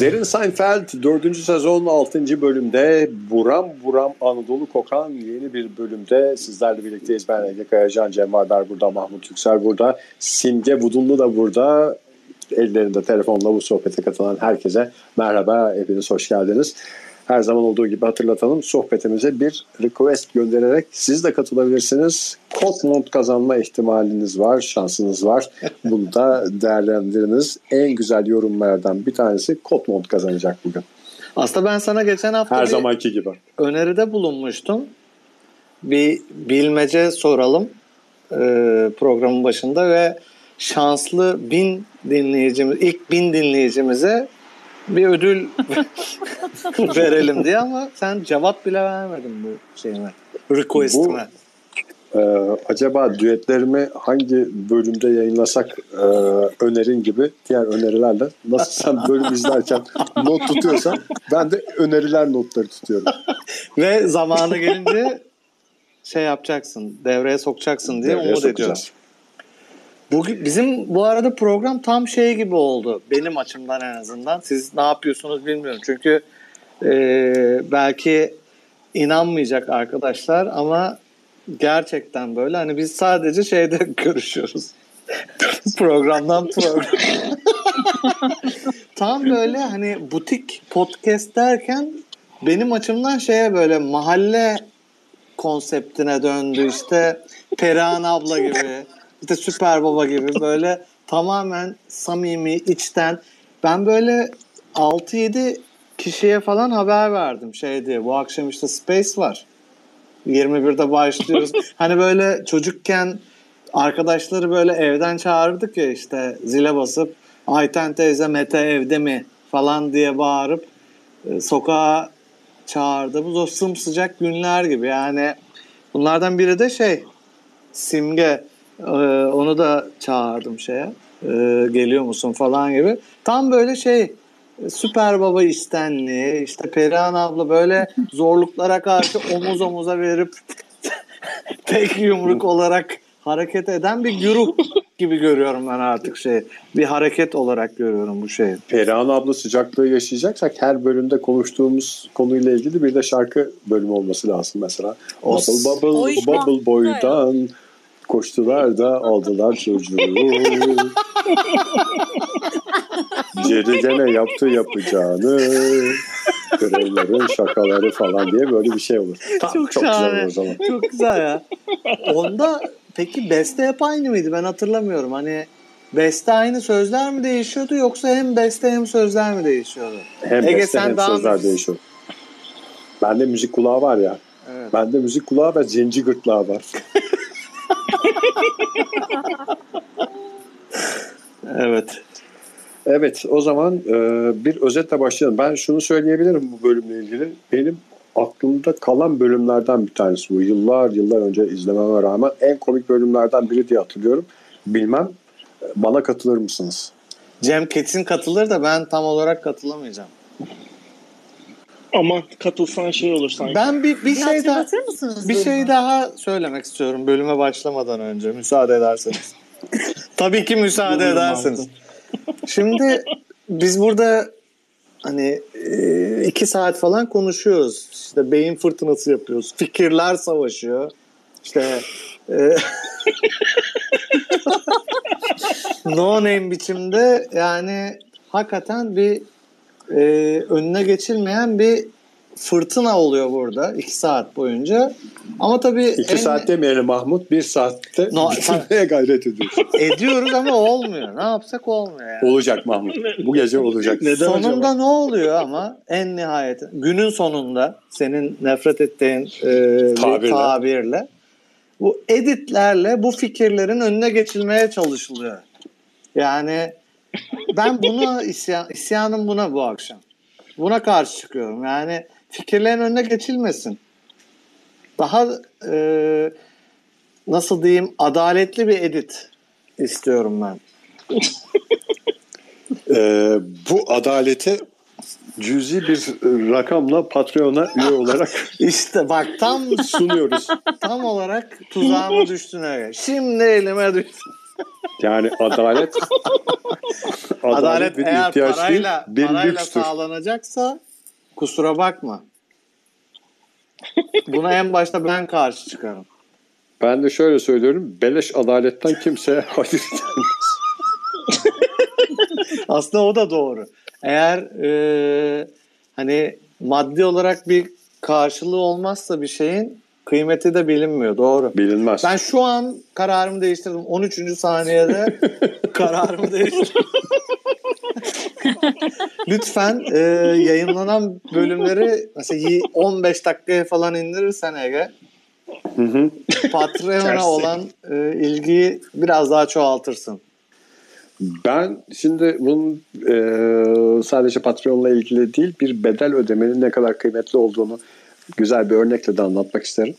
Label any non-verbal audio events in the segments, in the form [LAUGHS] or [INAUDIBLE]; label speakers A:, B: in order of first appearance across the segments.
A: Derin Seinfeld 4. sezon 6. bölümde Buram Buram Anadolu Kokan yeni bir bölümde sizlerle birlikteyiz. Ben Ege Kayacan, Cem Varber burada, Mahmut Yüksel burada, Simge Budunlu da burada. Ellerinde telefonla bu sohbete katılan herkese merhaba, hepiniz hoş geldiniz. Her zaman olduğu gibi hatırlatalım sohbetimize bir request göndererek siz de katılabilirsiniz. Kotmont kazanma ihtimaliniz var, şansınız var. [LAUGHS] Bunu da değerlendiriniz. En güzel yorumlardan bir tanesi Kotmont kazanacak bugün.
B: Aslında ben sana geçen hafta
A: Her zamanki gibi.
B: öneride bulunmuştum. Bir bilmece soralım e, programın başında ve şanslı bin dinleyicimiz, ilk bin dinleyicimize bir ödül [LAUGHS] verelim diye ama sen cevap bile vermedin bu şeyime. Request'ime.
A: Ee, acaba düetlerimi hangi bölümde yayınlasak e, önerin gibi diğer önerilerle nasıl [LAUGHS] sen bölüm izlerken not tutuyorsan ben de öneriler notları tutuyorum. [LAUGHS]
B: Ve zamanı gelince şey yapacaksın, devreye sokacaksın diye
A: Devreye
B: umut
A: sokacağız.
B: Bugün bizim bu arada program tam şey gibi oldu. Benim açımdan en azından. Siz ne yapıyorsunuz bilmiyorum. Çünkü e, belki inanmayacak arkadaşlar ama gerçekten böyle. Hani biz sadece şeyde [LAUGHS] görüşüyoruz. [LAUGHS] Programdan program. [LAUGHS] tam böyle hani butik podcast derken benim açımdan şeye böyle mahalle konseptine döndü işte Perihan abla gibi işte Süper Baba gibi böyle tamamen samimi içten. Ben böyle 6-7 kişiye falan haber verdim. Şey diye bu akşam işte Space var. 21'de başlıyoruz. [LAUGHS] Hani böyle çocukken arkadaşları böyle evden çağırdık ya işte zile basıp Ayten teyze Mete evde mi? falan diye bağırıp e, sokağa çağırdığımız o sımsıcak günler gibi. Yani bunlardan biri de şey Simge e, onu da çağırdım şeye. E, geliyor musun falan gibi. Tam böyle şey süper baba istenli işte Perihan abla böyle [LAUGHS] zorluklara karşı omuz omuza verip [LAUGHS] tek yumruk olarak hareket eden bir güruh gibi görüyorum ben artık şey bir hareket olarak görüyorum bu şeyi.
A: Perihan abla sıcaklığı yaşayacaksak her bölümde konuştuğumuz konuyla ilgili bir de şarkı bölümü olması lazım mesela.
B: O-
A: Bubble Bubble Bubble Boy'dan koştular da aldılar çocuğu. Ceridene yaptı yapacağını Greylerin şakaları falan diye böyle bir şey olur. Tam, çok,
B: Çok
A: güzel
B: şahane.
A: o zaman.
B: Çok güzel ya. Onda peki beste hep aynı mıydı? Ben hatırlamıyorum. Hani beste aynı sözler mi değişiyordu yoksa hem beste hem sözler mi değişiyordu?
A: Hem
B: Ege,
A: beste
B: sen
A: hem
B: daha
A: sözler
B: mı-
A: değişiyor. Bende müzik kulağı var ya.
B: Evet.
A: Bende müzik kulağı ve zenci gırtlağı var.
B: Evet.
A: Evet o zaman e, bir özetle başlayalım. Ben şunu söyleyebilirim bu bölümle ilgili. Benim aklımda kalan bölümlerden bir tanesi bu. Yıllar yıllar önce izlememe rağmen en komik bölümlerden biri diye hatırlıyorum. Bilmem bana katılır mısınız?
B: Cem kesin katılır da ben tam olarak katılamayacağım.
C: Ama katılsan şey olur sanki.
B: Ben bir, bir şey daha bir şey daha söylemek istiyorum bölüme başlamadan önce müsaade ederseniz. [LAUGHS] Tabii ki müsaade.
C: Mahmut.
B: Şimdi biz burada hani e, iki saat falan konuşuyoruz. İşte beyin fırtınası yapıyoruz. Fikirler savaşıyor. İşte e, [LAUGHS] no name biçimde yani hakikaten bir e, önüne geçilmeyen bir fırtına oluyor burada iki saat boyunca. Ama tabii
A: İki
B: en-
A: saat demeyelim Mahmut. Bir saatte
B: No, [LAUGHS]
A: bitirmeye gayret ediyoruz.
B: ediyoruz ama olmuyor. Ne yapsak olmuyor yani.
A: olacak Mahmut. Bu gece olacak.
C: Neden
B: sonunda
C: acaba?
B: ne oluyor ama en nihayet günün sonunda senin nefret ettiğin e, bir
A: Tabirle.
B: tabirle bu editlerle bu fikirlerin önüne geçilmeye çalışılıyor. Yani ben buna isyan, isyanım buna bu akşam. Buna karşı çıkıyorum. Yani fikirlerin önüne geçilmesin. Daha e, nasıl diyeyim adaletli bir edit istiyorum ben.
A: Ee, bu adaleti cüzi bir rakamla Patreon'a üye olarak [LAUGHS]
B: İşte bak tam
A: sunuyoruz.
B: tam olarak tuzağıma düştün öyle. Şimdi elime düştü.
A: Yani [LAUGHS] adalet
B: Adalet
A: bir
B: eğer
A: ihtiyaç
B: parayla,
A: değil, bir
B: parayla
A: lükstür.
B: sağlanacaksa kusura bakma. Buna en başta ben karşı çıkarım.
A: Ben de şöyle söylüyorum. Beleş adaletten kimseye [LAUGHS] hayır gelmez.
B: Aslında o da doğru. Eğer e, hani maddi olarak bir karşılığı olmazsa bir şeyin kıymeti de bilinmiyor. Doğru.
A: Bilinmez.
B: Ben şu an kararımı değiştirdim. 13. saniyede [LAUGHS] kararımı değiştirdim. [LAUGHS] Lütfen e, yayınlanan bölümleri mesela y- 15 dakikaya falan indirirsen Ege
A: Hı hı.
B: Patreon'a olan e, ilgiyi biraz daha çoğaltırsın.
A: Ben şimdi bunun e, sadece Patreon'la ilgili değil bir bedel ödemenin ne kadar kıymetli olduğunu güzel bir örnekle de anlatmak isterim.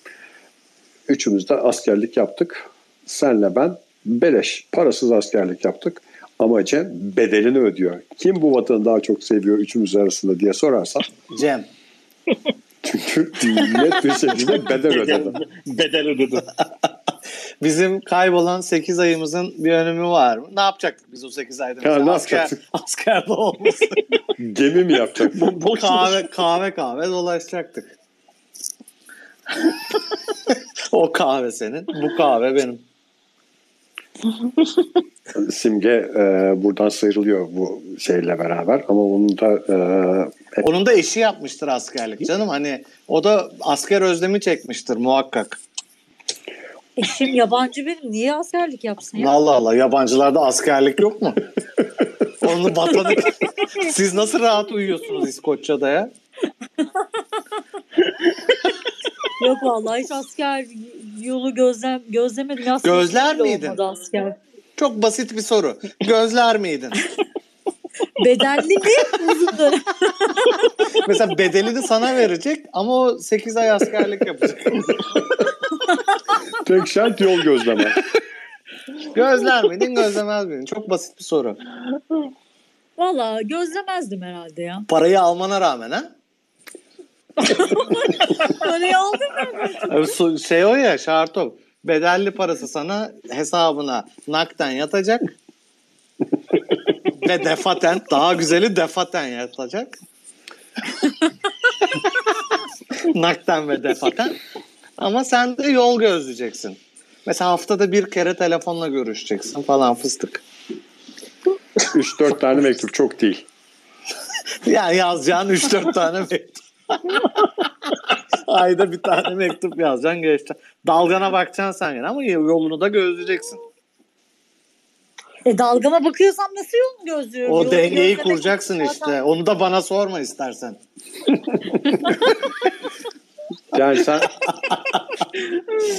A: Üçümüz de askerlik yaptık. Senle ben beleş, parasız askerlik yaptık. Ama Cem bedelini ödüyor. Kim bu vatanı daha çok seviyor üçümüz arasında diye sorarsan.
B: Cem. [LAUGHS]
A: Çünkü net bir şekilde bedel ödedi.
D: Bedel ödedim.
B: Bizim kaybolan 8 ayımızın bir önemi var mı? Ne yapacaktık biz o 8 ayda?
A: Ya, ne
B: asker,
A: yapacaktık? [LAUGHS]
B: askerde olması.
A: Gemi mi yapacak?
B: kahve kahve kahve dolaşacaktık. O kahve senin, bu kahve benim.
A: Simge e, buradan sıyrılıyor bu şeyle beraber ama onun da e,
B: Onun da eşi yapmıştır askerlik canım. Hani o da asker özlemi çekmiştir muhakkak.
C: Eşim yabancı benim. Niye askerlik yapsın ya?
B: Allah Allah yabancılarda askerlik yok mu? Onu vatanı... [LAUGHS] Siz nasıl rahat uyuyorsunuz İskoçya'da ya? [LAUGHS]
C: Yok vallahi hiç asker yolu gözlem gözlemedim. Ya
B: Gözler
C: bile
B: miydin?
C: Asker.
B: Çok basit bir soru. Gözler miydin? [LAUGHS]
C: Bedelli mi? Uzun dönem. [LAUGHS]
B: Mesela bedelini sana verecek ama o 8 ay askerlik yapacak.
A: tek şart yol gözleme.
B: Gözler miydin gözlemez miydin? Çok basit bir soru.
C: Valla gözlemezdim herhalde ya.
B: Parayı almana rağmen ha?
C: Öyle aldım mı?
B: Abi su- Şey o ya şart o. Bedelli parası sana hesabına nakden yatacak. Ve defaten daha güzeli defaten yatacak. [LAUGHS] nakden ve defaten. Ama sen de yol gözleyeceksin. Mesela haftada bir kere telefonla görüşeceksin falan fıstık.
A: 3-4 tane mektup çok değil. [LAUGHS]
B: Ya yazacağın 3-4 tane mektup. Ayda bir tane mektup yazacaksın geçeceksin. Dalgana bakacaksın sen yine ama yolunu da gözleyeceksin.
C: E dalgama bakıyorsam nasıl yolunu gözlüyorum?
B: O
C: Yolunu
B: dengeyi kuracaksın
C: zaten-
B: işte. Onu da bana sorma istersen. [LAUGHS]
A: Yani sen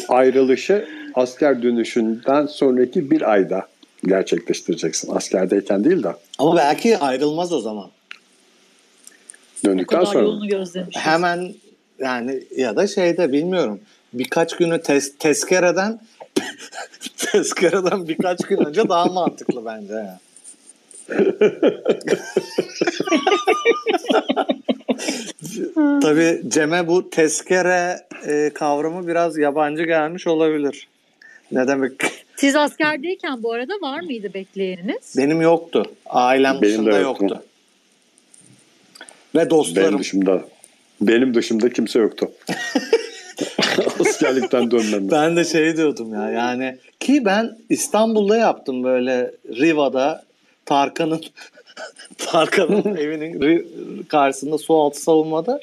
A: ayrılışı asker dönüşünden sonraki bir ayda gerçekleştireceksin. Askerdeyken değil de
B: Ama belki ayrılmaz o zaman.
C: O
A: döndükten
C: kadar
A: sonra.
B: Hemen yani ya da şeyde bilmiyorum. Birkaç günü tes, tezkereden [LAUGHS] tezkereden birkaç gün önce daha mantıklı bence. ya. [LAUGHS] Tabii Cem'e bu tezkere e, kavramı biraz yabancı gelmiş olabilir. Ne demek?
C: Siz askerdeyken bu arada var mıydı bekleyeniniz?
B: Benim yoktu. Ailem
A: Benim
B: dışında
A: yoktu.
B: yoktu. Ve dostlarım.
A: Benim dışımda benim dışımda kimse yoktu. [LAUGHS] Askerlikten dönmem.
B: Ben de şey diyordum ya yani ki ben İstanbul'da yaptım böyle Riva'da Tarkan'ın [LAUGHS] Tarkan'ın [LAUGHS] evinin karşısında su altı savunmada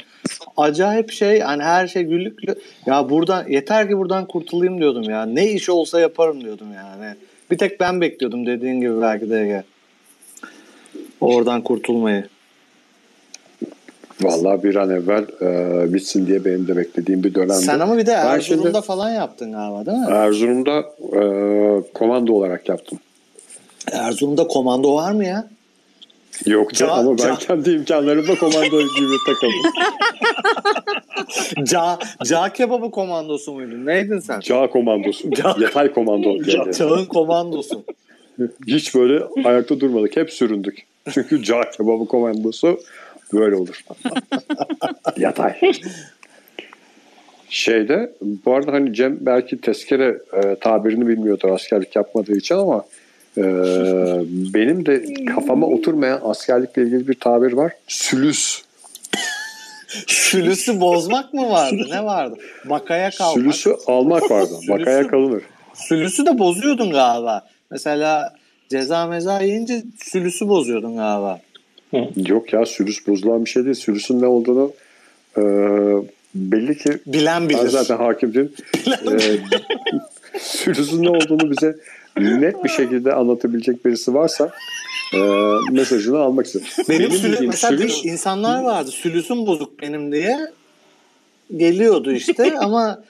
B: acayip şey hani her şey güllük gülü- ya buradan yeter ki buradan kurtulayım diyordum ya ne iş olsa yaparım diyordum yani bir tek ben bekliyordum dediğin gibi belki de Ege. oradan kurtulmayı
A: Vallahi bir an evvel e, bitsin diye benim de beklediğim bir dönemdi.
B: sen ama bir de Erzurum'da
A: şimdi-
B: falan yaptın galiba değil mi?
A: Erzurum'da e, komando olarak yaptım.
B: Erzurum'da komando var mı ya?
A: Yoktu
B: Ca-
A: ama ben
B: ca-
A: kendi imkanlarımla komando gibi takıldım. [LAUGHS]
B: Ca, ca kebabı komandosu muydun? Neydin sen?
A: Ca komandosu.
B: Ca-
A: Yatay komando. [LAUGHS] diye.
B: Çağın komandosu.
A: Hiç böyle ayakta durmadık. Hep süründük. Çünkü ca kebabı komandosu Böyle olur. [LAUGHS] Yatay. Şeyde bu arada hani Cem belki tezkere e, tabirini bilmiyordur askerlik yapmadığı için ama e, benim de kafama oturmayan askerlikle ilgili bir tabir var. Sülüs.
B: Sülüsü bozmak mı vardı? Ne vardı? Bakaya kalmak.
A: Sülüsü almak vardı. Bakaya kalınır.
B: Sülüsü de bozuyordun galiba. Mesela ceza meza yiyince sülüsü bozuyordun galiba. [LAUGHS]
A: Yok ya sülüs bozulan bir şey değil. Sülüsün ne olduğunu e, belli ki
B: Bilen bilir.
A: ben zaten hakim değilim. [LAUGHS] E, [LAUGHS] sülüsün ne olduğunu bize net bir şekilde anlatabilecek birisi varsa e, mesajını almak istiyorum.
B: Benim, sülü,
A: bildiğim
B: mesela
A: sülüs-
B: bir insanlar vardı. Sülüsüm bozuk benim diye. Geliyordu işte ama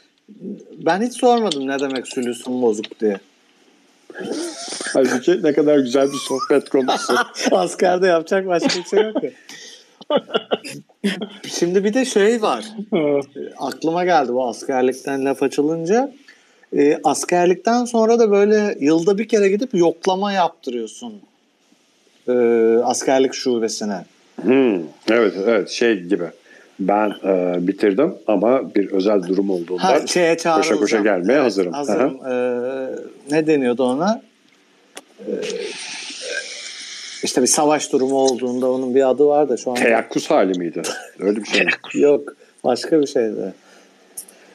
B: ben hiç sormadım ne demek sülüsüm bozuk diye.
A: Halbuki ne kadar güzel bir sohbet konusu. [LAUGHS]
B: Askerde yapacak başka bir şey yok ki. Şimdi bir de şey var. Aklıma geldi bu askerlikten laf açılınca. Ee, askerlikten sonra da böyle yılda bir kere gidip yoklama yaptırıyorsun. Ee, askerlik şubesine.
A: Hmm, evet evet şey gibi. Ben e, bitirdim ama bir özel durum olduğunda
B: Ha, şeye
A: koşa koşa gelmeye hazırım.
B: Hazırım. Ee, ne deniyordu ona? Ee, işte bir savaş durumu olduğunda onun bir adı var da şu an
A: Teyakkuz hali miydi? Öyle bir şey mi? [LAUGHS]
B: yok. Başka bir şeydi.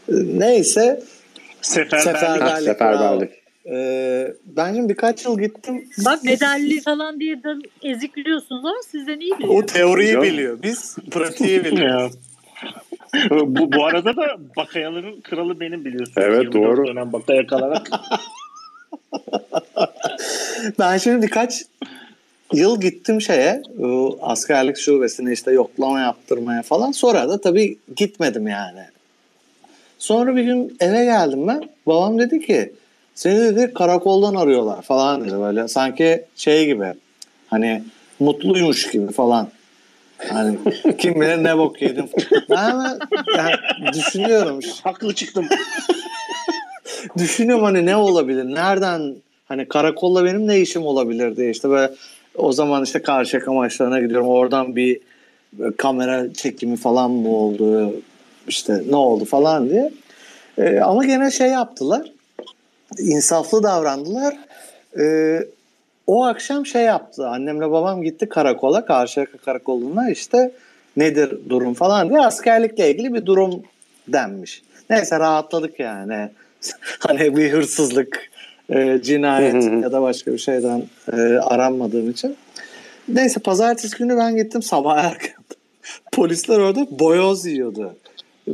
B: Neyse
D: Seferberlik.
B: Seferberlik.
A: Ha, seferberlik.
B: Ee, ben şimdi birkaç yıl gittim.
C: Bak bedelli falan diye de ezikliyorsunuz ama sizden iyi
B: O
C: biliyor.
B: teoriyi
A: Yok.
B: biliyor. Biz pratiği [LAUGHS] biliyoruz.
D: Bu, bu arada da bakayaların kralı benim biliyorsun.
A: Evet,
D: 24
A: doğru.
D: dönem bakaya kalarak. [LAUGHS]
B: Ben şimdi birkaç yıl gittim şeye o askerlik şubesine işte yoklama yaptırmaya falan. Sonra da tabii gitmedim yani. Sonra bir gün eve geldim ben. Babam dedi ki seni dedi karakoldan arıyorlar falan dedi böyle. Sanki şey gibi hani mutluymuş gibi falan. Hani kim bilir ne bok yedim. Hemen yani düşünüyorum.
D: Haklı çıktım. [LAUGHS]
B: düşünüyorum hani ne olabilir? Nereden hani karakolla benim ne işim olabilir diye işte böyle o zaman işte Karşıyaka maçlarına gidiyorum. Oradan bir e, kamera çekimi falan mı oldu? işte ne oldu falan diye. E, ama gene şey yaptılar. İnsaflı davrandılar. E, o akşam şey yaptı. Annemle babam gitti karakola. Karşıyaka karakoluna işte nedir durum falan diye askerlikle ilgili bir durum denmiş. Neyse rahatladık yani. [LAUGHS] hani bir hırsızlık, e, cinayet ya da başka bir şeyden e, aranmadığım için. Neyse pazartesi günü ben gittim sabah erken. [LAUGHS] Polisler orada boyoz yiyordu.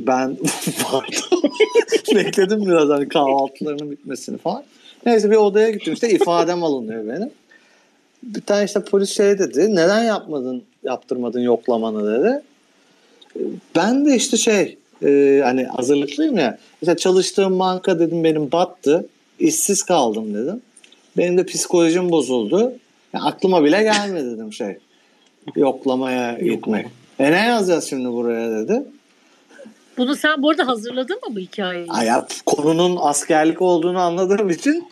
B: Ben. [LAUGHS] Bekledim biraz hani kahvaltılarının bitmesini falan. Neyse bir odaya gittim işte ifadem alınıyor benim. Bir tane işte polis şey dedi. Neden yapmadın, yaptırmadın yoklamanı dedi. Ben de işte şey e, hani hazırlıklıyım ya. İşte çalıştığım banka dedim benim battı. işsiz kaldım dedim. Benim de psikolojim bozuldu. Ya aklıma bile gelmedi dedim şey. Yoklamaya gitmek. E ne yazacağız şimdi buraya dedi.
C: Bunu sen bu arada hazırladın mı bu hikayeyi?
B: Ay ya, konunun askerlik olduğunu anladığım için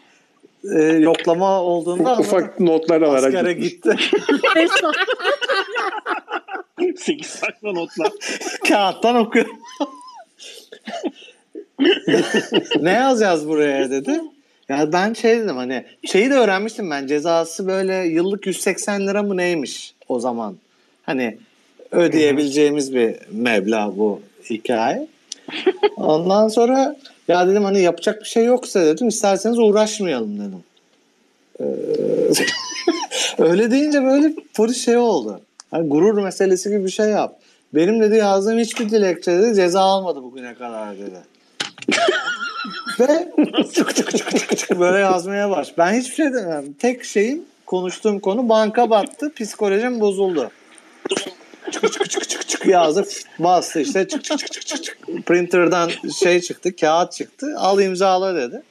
B: e, yoklama olduğunu anladım.
A: Ufak notlar alarak
B: Askere gitti. [LAUGHS]
C: Esnaf.
D: 8 sayfa notlar.
B: Kağıttan okuyorum. ne yazacağız buraya dedi. Ya ben şey dedim hani şeyi de öğrenmiştim ben cezası böyle yıllık 180 lira mı neymiş o zaman. Hani ödeyebileceğimiz bir meblağ bu hikaye. Ondan sonra ya dedim hani yapacak bir şey yoksa dedim isterseniz uğraşmayalım dedim. Ee, [LAUGHS] öyle deyince böyle polis şey oldu. Hani gurur meselesi gibi bir şey yap. Benim dedi yazdığım hiçbir dilekçe dedi ceza almadı bugüne kadar dedi. [LAUGHS] Ve çık çık çık çık çık böyle yazmaya baş. Ben hiçbir şey demem. Tek şeyim konuştuğum konu banka battı, psikolojim bozuldu. Çık çık çık çık çık yazdı. Bastı işte çık çık çık çık çık çık. Printer'dan şey çıktı, kağıt çıktı. Al imzala dedi.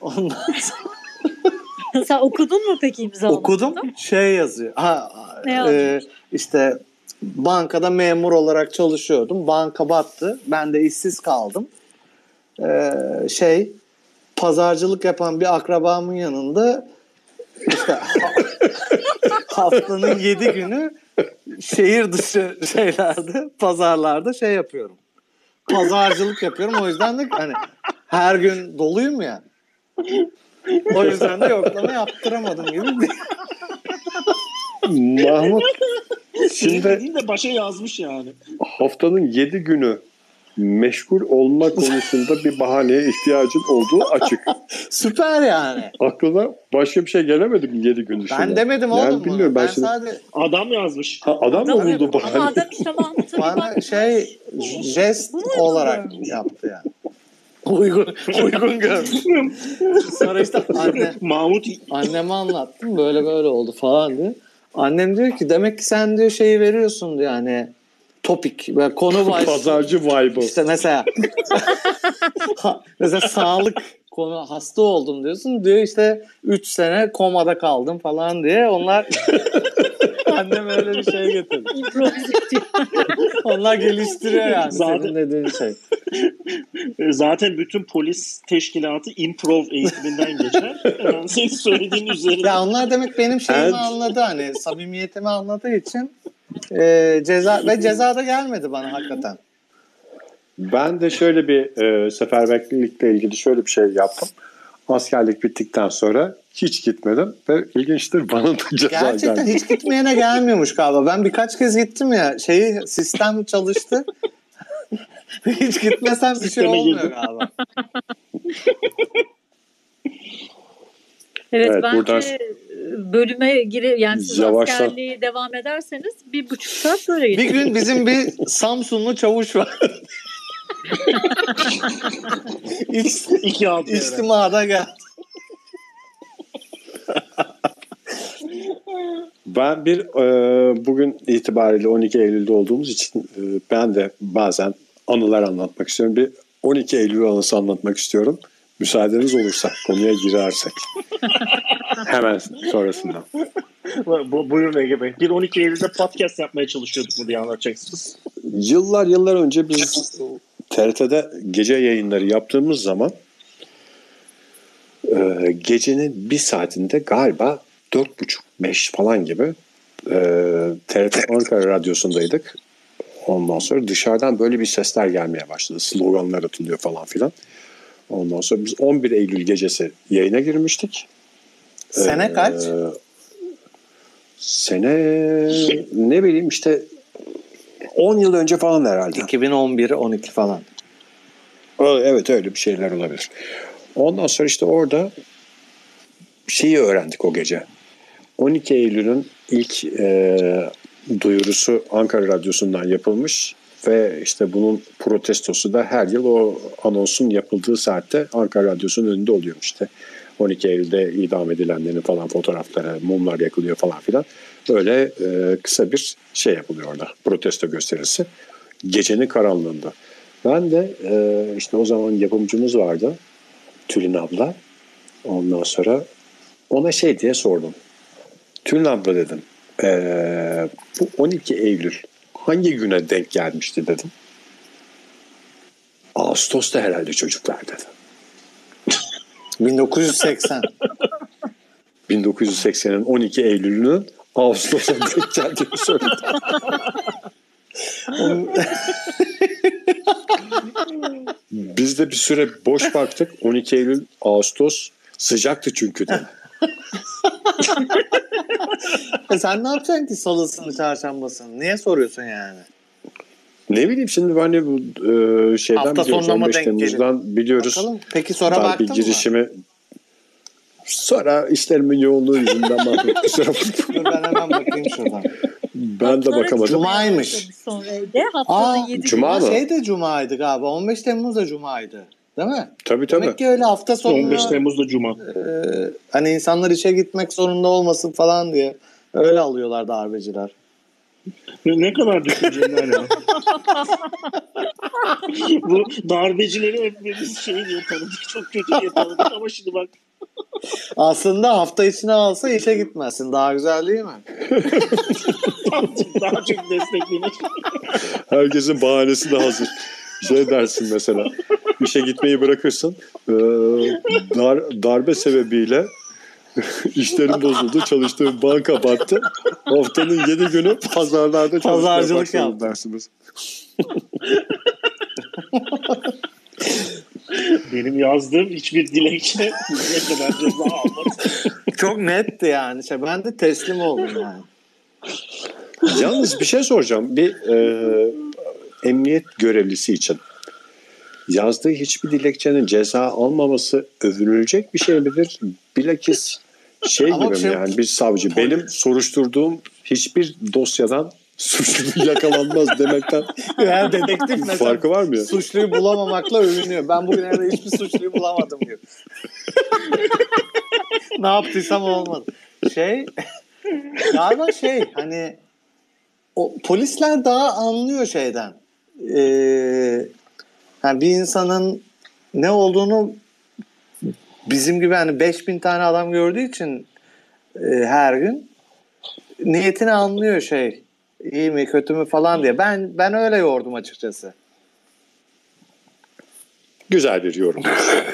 B: Ondan sonra [LAUGHS]
C: Sen okudun mu peki imzalamayı?
B: okudum. Şey yazıyor. Ha,
C: Ne
B: e, işte bankada memur olarak çalışıyordum. Banka battı. Ben de işsiz kaldım. Ee, şey pazarcılık yapan bir akrabamın yanında işte [LAUGHS] haftanın yedi günü şehir dışı şeylerde, pazarlarda şey yapıyorum. Pazarcılık yapıyorum. O yüzden de hani her gün doluyum ya. O yüzden de yoklama yaptıramadım gibi.
A: Mahmut
D: Şimdi de başa yazmış yani.
A: haftanın 7 günü meşgul olma konusunda bir bahaneye ihtiyacın olduğu açık. [LAUGHS]
B: Süper yani.
A: Aklına başka bir şey gelemedi mi 7 gün dışında?
B: Ben demedim
A: Yani
B: oğlum bunu.
A: bilmiyorum ben,
B: Ben
A: şimdi.
B: sadece
D: Adam yazmış.
A: Ha, adam mı
C: Adam-
A: buldu
C: Ama
A: bahane?
C: adam işte bir
B: bana şey jest olarak yaptı yani. Uygun, uygun görmüş. Sonra işte anne,
D: Mahmut
B: anneme anlattım böyle böyle oldu falan diye. Annem diyor ki demek ki sen diyor şeyi veriyorsun diyor hani topik ve konu [LAUGHS] başlığı.
A: Pazarcı vibe'ı.
B: İşte mesela [LAUGHS] mesela sağlık konu hasta oldum diyorsun diyor işte 3 sene komada kaldım falan diye onlar [LAUGHS] annem öyle bir şey getirdi. Onlar geliştiriyor yani
D: Zaten-
B: senin dediğin şey.
D: e, zaten bütün polis teşkilatı improv eğitiminden geçer. Yani senin söylediğin üzerine.
B: Ya onlar demek benim şeyimi
A: Evet.
B: anladı hani samimiyetimi anladığı için e, ceza ve ceza da gelmedi bana hakikaten.
A: Ben de şöyle bir e, seferberlikle ilgili şöyle bir şey yaptım. Askerlik bittikten sonra hiç gitmedim ve ilginçtir bana da ceza
B: Gerçekten
A: geldi.
B: hiç gitmeyene gelmiyormuş galiba. Ben birkaç kez gittim ya. Şeyi sistem çalıştı. [LAUGHS] hiç gitmesem bir şey olmuyor
D: girdim.
B: galiba.
C: Evet,
A: Evet,
C: bence
A: buradan-
C: bölüme gire yani siz
A: Yavaştan-
C: askerliğe devam ederseniz bir buçuk saat böyle geçer.
B: Bir gün bizim bir Samsunlu çavuş var.
D: İki alt yere.
B: içtimada geldi.
A: Ben bir e, bugün itibariyle 12 Eylül'de olduğumuz için e, ben de bazen anılar anlatmak istiyorum. Bir 12 Eylül anısı anlatmak istiyorum. Müsaadeniz olursa konuya girersek. [LAUGHS] Hemen sonrasında.
D: Bu, buyurun Ege Bey. Bir 12 Eylül'de podcast yapmaya çalışıyorduk mu diye anlatacaksınız.
A: Yıllar yıllar önce biz TRT'de gece yayınları yaptığımız zaman e, gecenin bir saatinde galiba dört buçuk beş falan gibi e, TRT Ankara Radyosu'ndaydık. Ondan sonra dışarıdan böyle bir sesler gelmeye başladı. Sloganlar atılıyor falan filan. Ondan sonra biz 11 Eylül gecesi yayına girmiştik.
B: Sene
A: Ee,
B: kaç?
A: Sene ne bileyim işte 10 yıl önce falan herhalde.
B: 2011-12 falan.
A: Evet öyle bir şeyler olabilir. Ondan sonra işte orada şeyi öğrendik o gece. 12 Eylül'ün ilk e, duyurusu Ankara Radyosu'ndan yapılmış ve işte bunun protestosu da her yıl o anonsun yapıldığı saatte Ankara Radyosu'nun önünde oluyor işte. 12 Eylül'de idam edilenlerin falan fotoğrafları, mumlar yakılıyor falan filan. Böyle e, kısa bir şey yapılıyor orada. Protesto gösterisi. Gecenin karanlığında. Ben de e, işte o zaman yapımcımız vardı. Tülin abla. Ondan sonra ona şey diye sordum. Tülin abla dedim. e, bu 12 Eylül hangi güne denk gelmişti dedim. Ağustos'ta herhalde çocuklar dedi.
B: 1980.
A: 1980'in 12 Eylül'ünün Ağustos'a denk geldiğini söyledi. Biz de bir süre boş baktık. 12 Eylül, Ağustos sıcaktı çünkü de.
B: E sen ne yapacaksın ki salısını çarşambasını? Niye soruyorsun yani?
A: Ne bileyim şimdi hani bu e, şeyden
B: Hafta
A: biliyoruz
B: sonuna mı
A: 15
B: denk
A: Temmuz'dan biliyoruz.
B: Bakalım. Peki sonra baktın mı?
A: girişimi. Sonra işlerimin yoğunluğu yüzünden ben [LAUGHS] kusura bakma.
B: Dur ben hemen bakayım şuradan.
A: Ben de bakamadım.
B: Cumaymış.
C: Sonra evde
B: Aa,
C: haftanın 7
A: Cuma mı?
B: Şey de Cuma'ydı galiba. 15 Temmuz da Cuma'ydı. Değil mi?
A: Tabii tabii.
B: Demek ki öyle hafta sonu
D: 15 Temmuz'da Cuma.
B: e, hani insanlar işe gitmek zorunda olmasın falan diye öyle alıyorlar darbeciler.
D: Ne ne kadar düşünceli ya. [LAUGHS] Bu darbecileri hep biz şey diye tanıdık. Çok kötü diye tanıdık ama şimdi bak
B: Aslında hafta içine alsa işe gitmezsin. Daha güzel değil mi? [LAUGHS]
D: daha çok desteklenir. [LAUGHS]
A: Herkesin bahanesi de hazır. Şey dersin mesela. işe gitmeyi bırakırsın. Ee, dar, darbe sebebiyle [LAUGHS] İşlerim bozuldu. Çalıştığım banka battı. Haftanın 7 günü pazarlarda çalışmaya
B: Pazarcılık
A: başladım dersiniz.
D: Benim yazdığım hiçbir dilekçe ne kadar ceza almadı.
B: Çok netti yani. Şey, ben de teslim oldum yani.
A: Yalnız bir şey soracağım. Bir e, emniyet görevlisi için yazdığı hiçbir dilekçenin ceza almaması övünülecek bir şey midir? Bilakis şey
B: Ama
A: gibi
B: şey-
A: yani bir savcı benim soruşturduğum hiçbir dosyadan suçlu yakalanmaz demekten [LAUGHS]
B: Yani dedektif mesela
A: farkı var mı ya?
B: suçluyu bulamamakla övünüyor. Ben bugün evde hiçbir suçluyu bulamadım diyor. [LAUGHS] ne yaptıysam olmadı. Şey galiba şey hani o polisler daha anlıyor şeyden. Ee, yani bir insanın ne olduğunu bizim gibi hani 5000 tane adam gördüğü için e, her gün niyetini anlıyor şey. İyi mi kötü mü falan diye. Ben ben öyle yordum açıkçası.
A: Güzel bir yorum.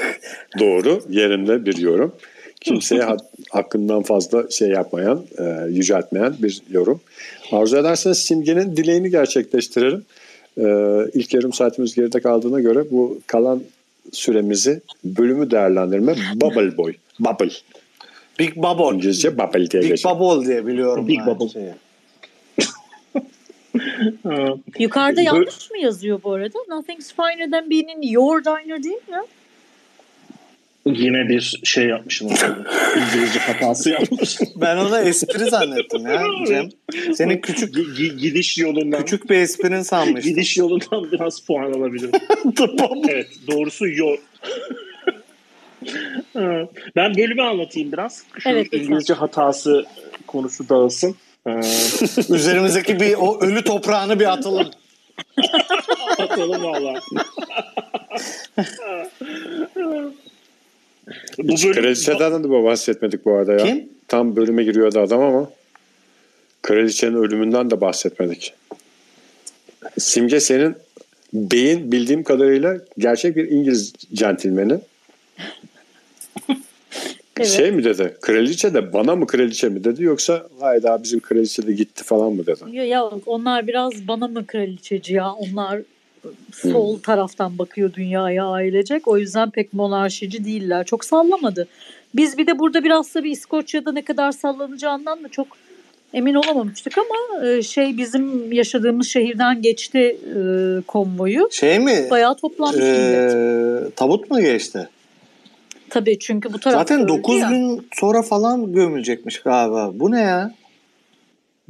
A: [LAUGHS] Doğru, yerinde bir yorum. Kimseye ha- hakkından fazla şey yapmayan, e, yüceltmeyen bir yorum. Arzu ederseniz Simge'nin dileğini gerçekleştirelim. E, ilk yarım saatimiz geride kaldığına göre bu kalan süremizi bölümü değerlendirme [LAUGHS] Bubble Boy. Bubble.
B: Big Bubble.
A: İngilizce Bubble diye
B: Big
A: geçiyor.
B: Bubble diye biliyorum.
D: Big
B: ben
D: Bubble.
B: şeyi.
C: Yukarıda yanlış mı yazıyor bu arada? Nothing's finer than being in your diner değil mi?
D: Yine bir şey yapmışım. orada. [LAUGHS] İngilizce hatası yapmışım.
B: Ben onu espri zannettim ya Cem. Senin küçük
D: gi- gidiş yolundan
B: küçük bir esprin sanmıştım.
D: gidiş yolundan biraz puan alabilirim. [LAUGHS] evet doğrusu yol. Ben bölümü anlatayım biraz. Şu
C: Evet, lütfen.
D: İngilizce hatası konusu dağılsın. Ee, [LAUGHS]
B: Üzerimizdeki bir o ölü toprağını bir atalım.
D: atalım valla. Bu
A: Hiç kraliçeden de bahsetmedik bu arada ya.
B: Kim?
A: Tam bölüme giriyordu adam ama kraliçenin ölümünden de bahsetmedik. Simge senin beyin bildiğim kadarıyla gerçek bir İngiliz centilmeni. [LAUGHS]
C: Evet.
A: Şey mi dedi? Kraliçe de bana mı kraliçe mi dedi yoksa hayda bizim kraliçe de gitti falan mı dedi?
C: Ya, ya onlar biraz bana mı kraliçeci ya? Onlar sol taraftan bakıyor dünyaya ailecek. O yüzden pek monarşici değiller. Çok sallamadı. Biz bir de burada biraz da bir İskoçya'da ne kadar sallanacağından da çok emin olamamıştık ama e, şey bizim yaşadığımız şehirden geçti e, konvoyu.
B: Şey mi?
C: Bayağı toplanmış millet.
B: Ee, tabut mu geçti?
C: Tabii çünkü bu tarafta
B: Zaten
C: öldü
B: 9
C: ya.
B: gün sonra falan gömülecekmiş galiba. Bu ne ya?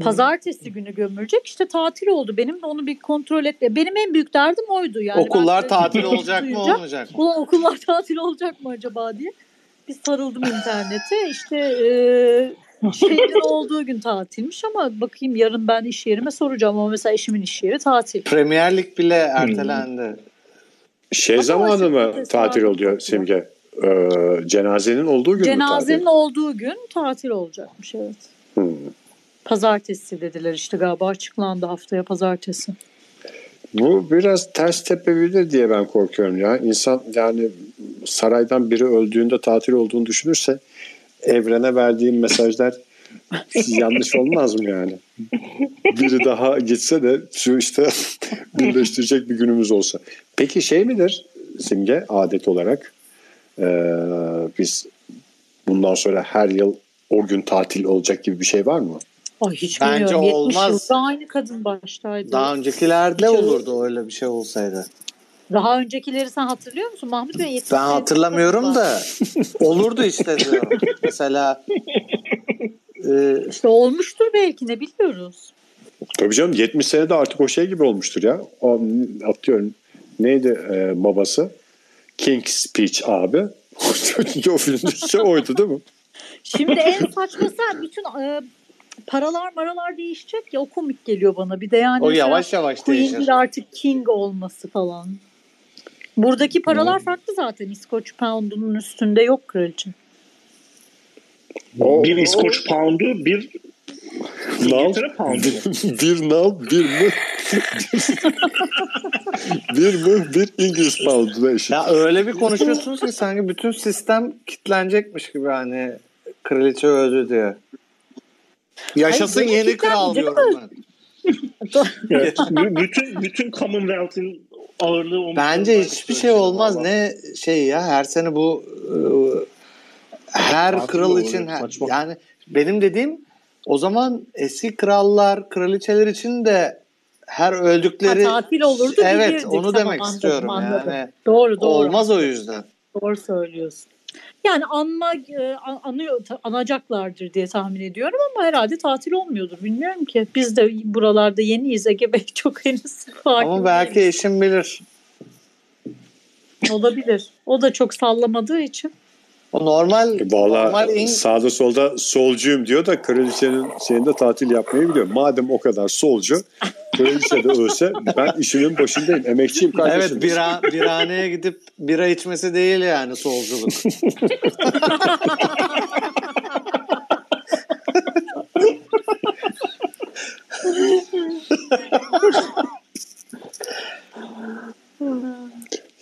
C: Pazartesi günü gömülecek. İşte tatil oldu. Benim de onu bir kontrol et. Benim en büyük derdim oydu. Yani
B: Okullar tatil olacak mı olmayacak mı?
C: Ulan okullar [LAUGHS] tatil olacak mı acaba diye. Bir sarıldım internete. İşte e, şehrin [LAUGHS] olduğu gün tatilmiş ama bakayım yarın ben iş yerime soracağım ama mesela eşimin iş yeri tatil.
B: Premier Lig bile ertelendi.
A: Şey
C: Ama
A: zamanı mı tatil oluyor. Simge? Ee, cenazenin olduğu gün mü
C: Cenazenin
A: tatil?
C: olduğu gün tatil olacakmış evet.
A: Hmm.
C: Pazartesi dediler işte galiba açıklandı haftaya pazartesi.
A: Bu biraz ters tepebilir diye ben korkuyorum ya. İnsan yani saraydan biri öldüğünde tatil olduğunu düşünürse evrene verdiğim mesajlar [LAUGHS] yanlış olmaz mı yani? Biri daha gitse de şu işte [LAUGHS] birleştirecek bir günümüz olsa. Peki şey midir Simge adet olarak Ee, biz bundan sonra her yıl o gün tatil olacak gibi bir şey var mı?
C: Ay hiç
B: Bence
C: bilmiyorum. 70
B: olmaz.
C: yılda aynı kadın baştaydı.
B: Daha öncekilerde
C: Hiç
B: olurdu öyle bir şey olsaydı.
C: Daha öncekileri sen hatırlıyor musun Mahmut Bey? 70
B: Ben hatırlamıyorum da olurdu işte diyorum. [LAUGHS] Mesela e,
C: İşte olmuştur belki ne biliyoruz.
A: Tabii canım 70 senede artık o şey gibi olmuştur ya. O, atıyorum neydi e, babası? King's Speech abi. [LAUGHS] o filmde şey oydu değil mi?
C: Şimdi en saçması bütün e, paralar maralar değişecek ya o komik geliyor bana. Bir de yani
B: o yavaş yavaş
C: Queen
B: değişir.
C: artık King olması falan. Buradaki paralar farklı zaten. İskoç pound'unun üstünde yok kraliçe.
A: O-
D: bir İskoç pound'u bir
A: Nal,
D: pound'u.
A: bir nal, bir mı? bir mı? Bir İngiliz pound'una eşit.
B: Ya öyle bir konuşuyorsunuz ki sanki bütün sistem kitlenecekmiş gibi hani Kraliçe öldü diyor. Yaşasın
C: Hayır,
B: yeni kral diyorum ben. [LAUGHS]
D: Evet, bü- bütün bütün Commonwealth'in ağırlığı omuzlarında
B: Bence hiçbir şey
D: söylüyorum
B: olmaz.
D: valla.
B: Ne şey ya her sene bu e, her
D: Tatil
B: kral
D: olur,
B: için her-
D: saçma.
B: yani benim dediğim o zaman eski krallar, kraliçeler için de her öldükleri
C: Ha, tatil olurdu,
B: Evet,
C: bilirdik.
B: onu
C: Tamam,
B: demek
C: anladım,
B: istiyorum
C: anladım.
B: yani.
C: Doğru doğru.
B: Olmaz o yüzden.
C: Doğru söylüyorsun. Yani anma e, an- anıyor anacaklardır diye tahmin ediyorum ama herhalde tatil olmuyordur. Bilmiyorum ki. Biz de buralarda yeniyiz. Ege Bey [LAUGHS] çok henüz hakim
B: Ama belki
C: değil.
B: eşim bilir.
C: olabilir. O da çok sallamadığı için.
B: O normal
A: Valla
B: normal İng-
A: sağda solda solcuyum diyor da kraliçenin şeyinde tatil yapmayı biliyor. Madem o kadar solcu kraliçe de ölse ben işimin başındayım. Emekçiyim kardeşim.
B: Evet bira, birhaneye gidip bira içmesi değil yani solculuk.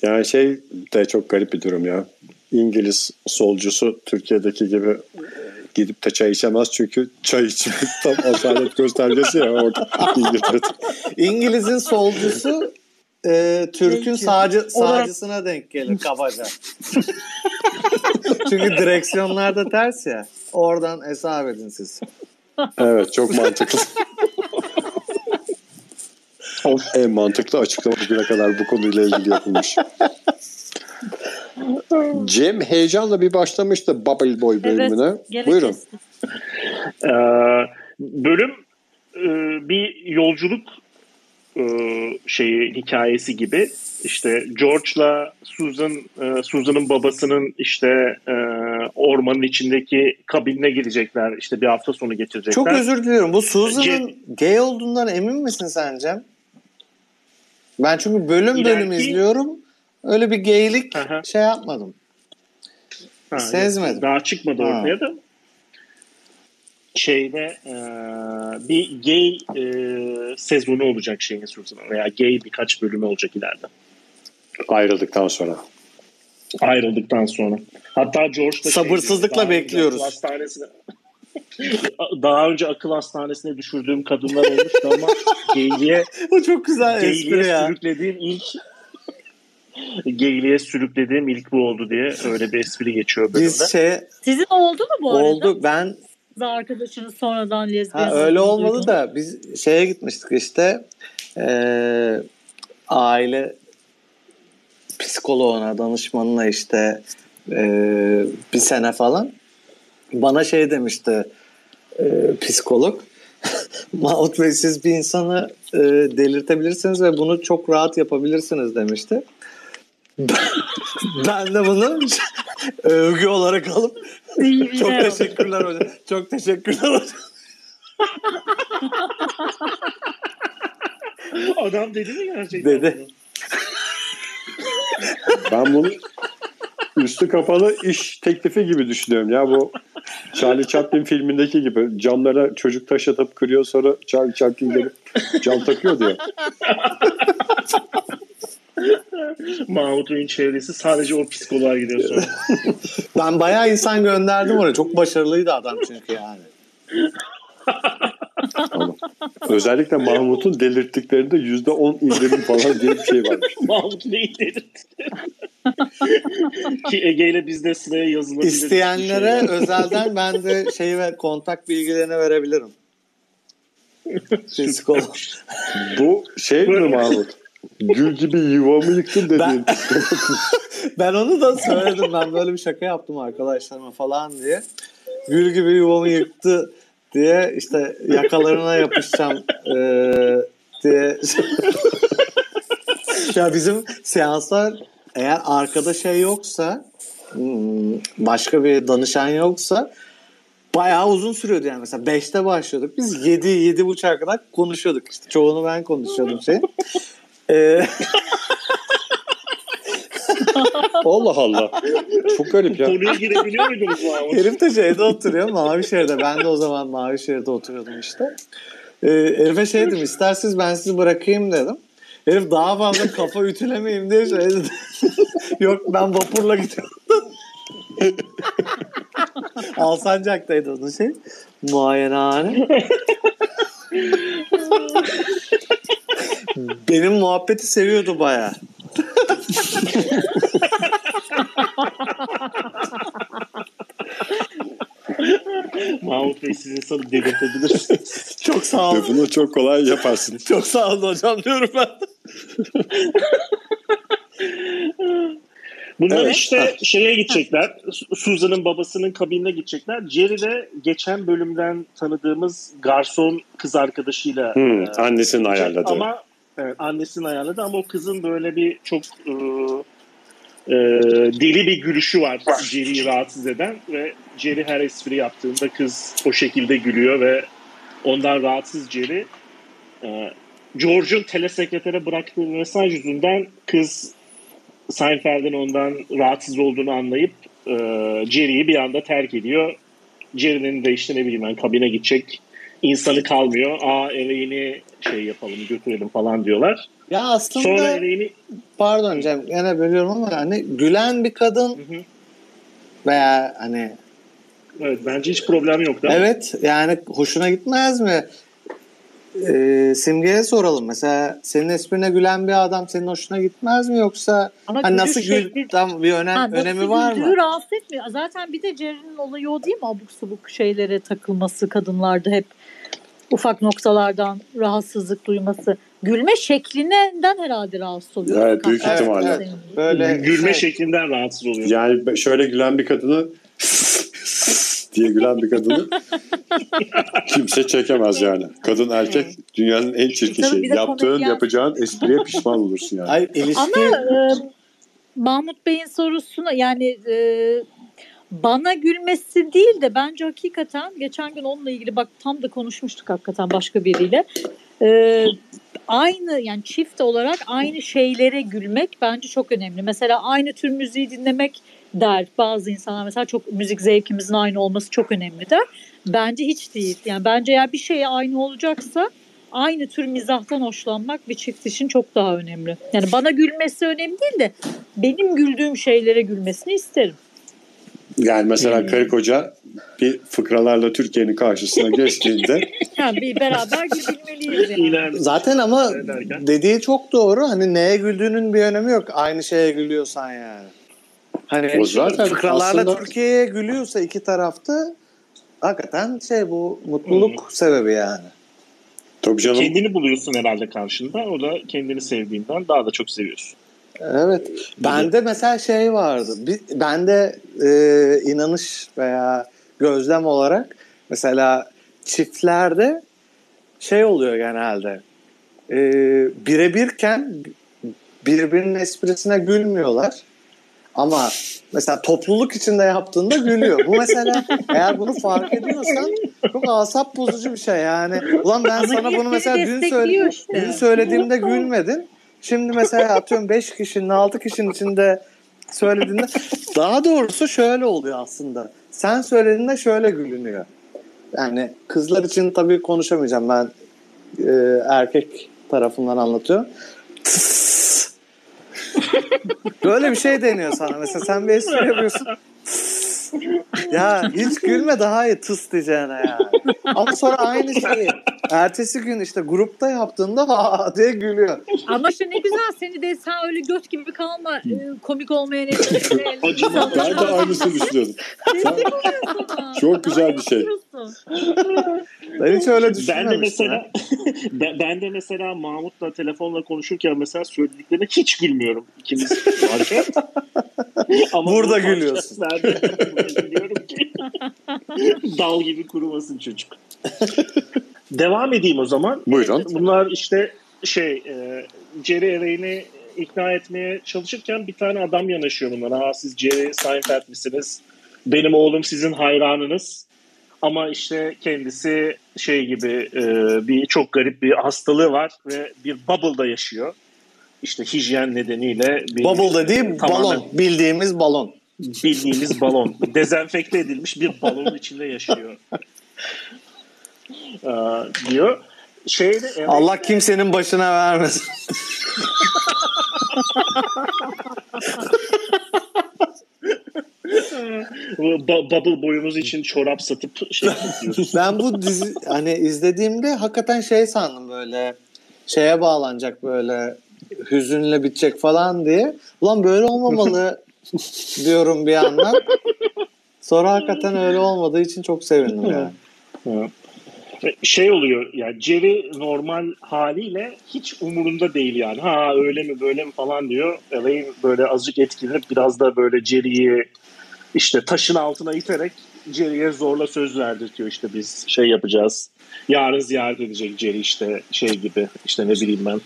A: Yani şey de çok garip bir durum ya. İngiliz solcusu Türkiye'deki gibi gidip de çay içemez çünkü çay içmek [LAUGHS] tam asalet göstergesi ya orada İngiltere'de.
B: İngiliz'in solcusu e, Türk'ün sağcı, sağcısına denk gelir kabaca. Çünkü direksiyonlarda ters ya. Oradan hesap edin siz.
A: Evet çok mantıklı. en mantıklı açıklama bugüne kadar bu konuyla ilgili yapılmış. [LAUGHS] Cem heyecanla bir başlamıştı Bubble Boy bölümüne.
C: gene
A: Buyurun.
D: Ee, bölüm e, bir yolculuk e, şeyi hikayesi gibi işte George'la Susan e, Susan'ın babasının işte e, ormanın içindeki kabinine girecekler işte bir hafta sonu geçirecekler.
B: Çok özür diliyorum. Bu Susan'ın gay olduğundan emin misin sen Cem? Ben çünkü bölüm bölüm
D: İleriki-
B: izliyorum. Öyle bir gaylik
D: Aha.
B: şey yapmadım.
D: Ha,
B: Sezmedim.
D: Daha çıkmadı
B: Ha.
D: ortaya da. Şeyde e, bir gay e, sezonu olacak şeyin Susan'ın veya gay birkaç bölümü olacak ileride.
A: Ayrıldıktan sonra.
D: ayrıldıktan sonra. Hatta George da şey
B: Sabırsızlıkla
D: önce
B: bekliyoruz.
D: hastanesine [LAUGHS] daha önce akıl hastanesine düşürdüğüm kadınlar olmuştu ama [LAUGHS] geyliğe,
B: Bu çok güzel espri
D: geyliğe
B: ya.
D: sürüklediğim ilk geyliğe sürüklediğim ilk bu oldu diye öyle bir espri geçiyor bölümde.
B: Biz şey
C: Sizin oldu mu bu arada?
B: oldu. Ben
C: Kız arkadaşınız sonradan lezbiyen
B: Ha, öyle olmadı
C: duydum.
B: da biz şeye gitmiştik işte eee, aile psikoloğuna, danışmanına işte eee, bir sene falan bana şey demişti eee, psikolog [LAUGHS] Mahmut Bey siz bir insanı eee, delirtebilirsiniz ve bunu çok rahat yapabilirsiniz demişti. Ben, de bunu övgü olarak alıp
C: İyi,
B: çok teşekkürler hocam. Çok teşekkürler hocam.
D: Adam dedi mi gerçekten?
B: Dedi.
A: Ben bunu üstü kapalı iş teklifi gibi düşünüyorum ya bu Charlie Chaplin filmindeki gibi camlara çocuk taş atıp kırıyor sonra Charlie Chaplin gelip cam takıyor diyor.
D: Mahmut Bey'in çevresi sadece o psikoloğa gidiyor sonra. [LAUGHS]
B: Ben bayağı insan gönderdim oraya. Çok başarılıydı adam çünkü yani.
A: Ama özellikle Mahmut'un delirttiklerinde yüzde on indirim falan diye bir şey varmış. [LAUGHS]
D: Mahmut neyi delirtti? Ki Ege ile biz de sıraya yazılabilir.
B: İsteyenlere
D: şey.
B: özelden ben de şeyi ve kontak bilgilerini verebilirim. [LAUGHS] Psikolog.
A: Bu şey mi Mahmut? Gül gibi yuvamı yıktın dediğin.
B: Ben- [LAUGHS] Ben onu da söyledim. Ben böyle bir şaka yaptım arkadaşlarıma falan diye. Gül gibi yuvamı yıktı diye işte yakalarına yapışacağım eee, diye. [LAUGHS] ya bizim seanslar eğer arkada şey yoksa hmm, başka bir danışan yoksa bayağı uzun sürüyordu yani. Mesela 5'te başlıyorduk. Biz 7 yedi buçuğa kadar konuşuyorduk işte. Çoğunu ben konuşuyordum şey. Eee [LAUGHS]
A: Allah Allah. Çok garip ya.
D: Konuya girebiliyor muydunuz Mahmut? [LAUGHS]
B: Herif de şeyde oturuyor Mavişehir'de. Ben de o zaman Mavişehir'de oturuyordum işte. Ee, herife şey dedim isterseniz ben sizi bırakayım dedim. Herif daha fazla kafa ütülemeyeyim diye şey dedi. [LAUGHS] Yok ben vapurla gidiyorum. Alsancak'taydı onun şey. Muayenehane. Benim muhabbeti seviyordu baya.
D: Mahmut Bey siz insanı delirtebilirsiniz. [LAUGHS]
B: Çok sağ olun.
A: bunu çok kolay yaparsın. [LAUGHS]
B: Çok sağ olun hocam diyorum ben.
D: Bunlar
A: Evet.
D: işte şeye gidecekler. Su- Susan'ın babasının kabinine gidecekler. Jerry de geçen bölümden tanıdığımız garson kız arkadaşıyla
A: Hmm,
D: e,
A: annesinin ayarladığı.
D: Ama evet, annesinin ayarladı ama o kızın böyle bir çok e, e, deli bir gülüşü var Jerry'i rahatsız eden ve Jerry her espri yaptığında kız o şekilde gülüyor ve ondan rahatsız Jerry. E, George'un telesekretere bıraktığı mesaj yüzünden kız Seinfeld'in ondan rahatsız olduğunu anlayıp e, Jerry'i bir anda terk ediyor. Jerry'nin de işte ne bileyim ben kabine gidecek insanı kalmıyor. Aa Elaine'i şey yapalım götürelim falan diyorlar.
B: Ya aslında
D: Sonra Elaine'i
B: pardon Cem yine bölüyorum ama hani gülen bir kadın
D: Hı hı.
B: veya hani
D: evet bence hiç problem yok. değil mi?
B: evet yani hoşuna gitmez mi? Ee, Simge'ye soralım. Mesela senin esprine gülen bir adam senin hoşuna gitmez mi yoksa
C: Ama
B: hani nasıl
C: şekli-
B: gül tam bir önem,
C: Ha, nasıl
B: önemi var mı?
C: rahatsız etmiyor. Zaten bir de Jerry'nin olayı o değil mi? Abuk subuk şeylere takılması kadınlarda hep ufak noktalardan rahatsızlık duyması. Gülme şeklinden herhalde rahatsız oluyor.
A: Evet, büyük ihtimalle.
C: senin.
B: Böyle
D: Gülme
B: şey,
D: şeklinden rahatsız oluyor.
A: Yani şöyle gülen bir kadını [LAUGHS] diye gülen bir kadını [LAUGHS] kimse çekemez yani. Kadın erkek dünyanın en çirkin
C: Tabii
A: şeyi. Yaptığın
C: komedyen-
A: yapacağın espriye pişman olursun yani.
B: İlişki
C: Ama e, Mahmut Bey'in sorusuna yani e, bana gülmesi değil de bence hakikaten geçen gün onunla ilgili bak tam da konuşmuştuk hakikaten başka biriyle. E, aynı yani çift olarak aynı şeylere gülmek bence çok önemli. Mesela aynı tür müziği dinlemek der bazı insanlar mesela çok müzik zevkimizin aynı olması çok önemli der. Bence hiç değil. Yani bence eğer bir şeye aynı olacaksa aynı tür mizahtan hoşlanmak bir çift için çok daha önemli. Yani bana gülmesi önemli değil de benim güldüğüm şeylere gülmesini isterim.
A: Yani mesela
D: Hmm.
A: karı koca bir fıkralarla Türkiye'nin karşısına [LAUGHS] geçtiğinde
C: Yani bir beraber gülmeliyiz yani.
B: Zaten ama dediği çok doğru. Hani neye güldüğünün bir önemi yok. Aynı şeye gülüyorsan yani. Hani
A: O zaten
B: fıkralarla
A: aslında-
B: Türkiye'ye gülüyorsa iki tarafta hakikaten şey bu mutluluk sebebi yani.
A: tabii canım
D: Kendini buluyorsun herhalde karşında. O da kendini sevdiğinden daha da çok seviyorsun.
B: Evet. Bende mesela şey vardı. Bende e, inanış veya gözlem olarak mesela çiftlerde şey oluyor genelde. E, birebirken birbirinin esprisine gülmüyorlar. Ama mesela topluluk içinde yaptığında gülüyor. Bu mesela [LAUGHS] eğer bunu fark ediyorsan çok asap bozucu bir şey yani. Ulan ben
C: Ama
B: sana bunu mesela dün, söyle,
C: işte?
B: dün söylediğimde gülmedin. Şimdi mesela atıyorum 5 kişinin 6 kişinin içinde söylediğinde [LAUGHS] daha doğrusu şöyle oluyor aslında. Sen söylediğinde şöyle gülünüyor. Yani kızlar için tabii konuşamayacağım ben e, erkek tarafından anlatıyorum. [LAUGHS] Böyle bir şey deniyor sana. Mesela sen bir espri yapıyorsun. [LAUGHS] Ya hiç gülme daha iyi tıs diyeceğine yani. Ama sonra aynı şeyi ertesi gün işte grupta yaptığında ha diye gülüyor.
C: Ama işte ne güzel seni de sen öyle göt gibi kalma e, komik olmayan. [LAUGHS]
D: Acıma.
A: ben de aynısını düşünüyordum. Sen- Çok güzel bir şey.
B: Ben hiç öyle
D: Ben de
B: düşünmemiştim.
D: mesela [LAUGHS] ben, ben de mesela Mahmut'la telefonla konuşurken mesela söylediklerine hiç gülmüyorum ikimiz varken. Ama
B: Burada
D: bu
B: gülüyorsun.
D: podcastlerde ki [LAUGHS] dal gibi kurumasın çocuk. Devam edeyim o zaman.
A: Buyurun.
D: Bunlar işte şey e, Jerry Elaine'i ikna etmeye çalışırken bir tane adam yanaşıyor bunlara. Ha siz Jerry Seinfeld misiniz? Benim oğlum sizin hayranınız. Ama işte kendisi şey gibi e, bir çok garip bir hastalığı var ve bir bubble'da yaşıyor. İşte hijyen nedeniyle bir
B: Bubble dediğim
D: Tamamen.
B: balon. Bildiğimiz balon.
D: Bildiğimiz balon. Dezenfekte edilmiş bir balonun içinde yaşıyor. Ee, diyor. Şeyde evet,
B: Allah kimsenin başına vermesin.
D: Bu bubble boyumuz için çorap satıp şey yapıyoruz. [LAUGHS]
B: Ben bu dizi hani izlediğimde hakikaten şey sandım böyle şeye bağlanacak böyle hüzünle bitecek falan diye. Ulan böyle olmamalı diyorum bir yandan. Sonra hakikaten öyle olmadığı için çok sevindim yani.
D: Şey oluyor yani Jerry normal haliyle hiç umurunda değil yani. Ha öyle mi böyle mi falan diyor. Elaine böyle azıcık etkilenip biraz da böyle Jerry'yi işte taşın altına iterek Jerry'e zorla söz verdirtiyor işte biz şey yapacağız. Yarın ziyaret edecek Jerry işte şey gibi işte ne bileyim ben.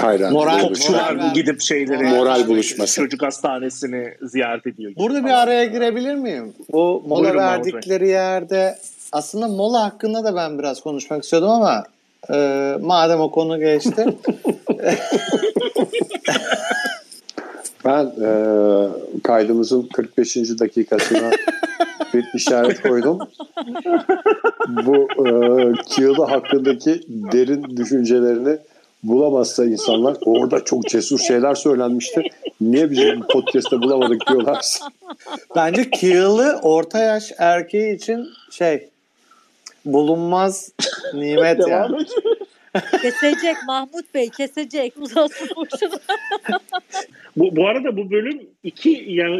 A: Hayran.
B: Moral-
D: Topçular
B: moral-
D: gidip şeyleri
A: Moral buluşması.
D: çocuk hastanesini ziyaret ediyor. gibi
B: Burada bir araya girebilir miyim? O mola
D: Buyurun
B: verdikleri yerde aslında mola hakkında da ben biraz konuşmak istiyordum ama e, madem o konu geçti. [LAUGHS]
A: Ben e, kaydımızın 45. dakikasına bir işaret koydum. Bu e, Kiyılı hakkındaki derin düşüncelerini bulamazsa insanlar orada çok cesur şeyler söylenmişti. Niye bizim podcast'te bulamadık diyorlarsa.
B: Bence Keel'ı orta yaş erkeği için şey bulunmaz nimet
D: Devam
B: yani.
C: Kesecek Mahmut Bey kesecek. Uzatma boşuna.
D: Bu, bu arada bu bölüm iki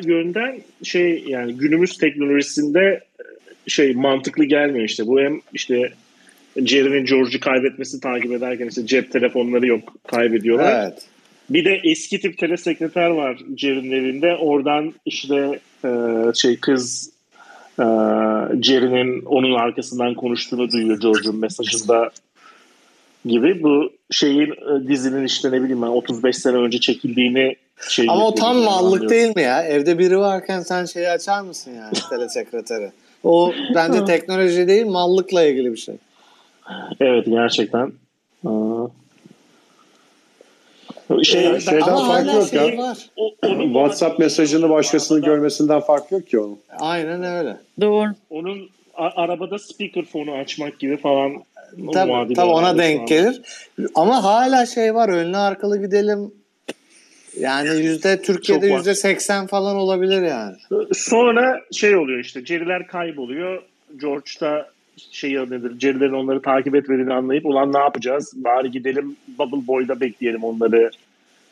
D: yönden şey yani günümüz teknolojisinde şey mantıklı gelmiyor işte. Bu hem işte Jerry'nin George'u kaybetmesini takip ederken işte cep telefonları yok kaybediyorlar.
B: Evet.
D: Bir de eski tip telesekreter var Jerry'nin evinde. Oradan işte e, şey kız e, Jerry'nin onun arkasından konuştuğunu duyuyor George'un mesajında gibi. Bu şeyin e, dizinin işte ne bileyim ben 35 sene önce çekildiğini şey
B: Ama o tam mallık değil mi ya? Evde biri varken sen şeyi açar mısın yani [LAUGHS] telesekreteri? O bence teknoloji değil mallıkla ilgili bir şey.
D: Evet gerçekten. Aa. Şey,
A: Yani şeyden
B: Ama
A: farkı yok
B: şey
A: ya.
B: var.
D: o- onun,
A: WhatsApp mesajını başkasının görmesinden farkı yok ki onun.
B: Aynen öyle.
C: Doğru.
D: onun a- arabada speakerphone'u açmak gibi falan
B: Tabii, tabii ona denk gelir. Ama hala şey var önlü arkalı gidelim. Yani yüzde Türkiye'de yüzde seksen falan olabilir yani.
D: Sonra şey oluyor işte Jerry'ler kayboluyor. George da şey nedir Jerry'lerin onları takip etmediğini anlayıp ulan ne yapacağız? Bari gidelim Bubble Boy'da bekleyelim onları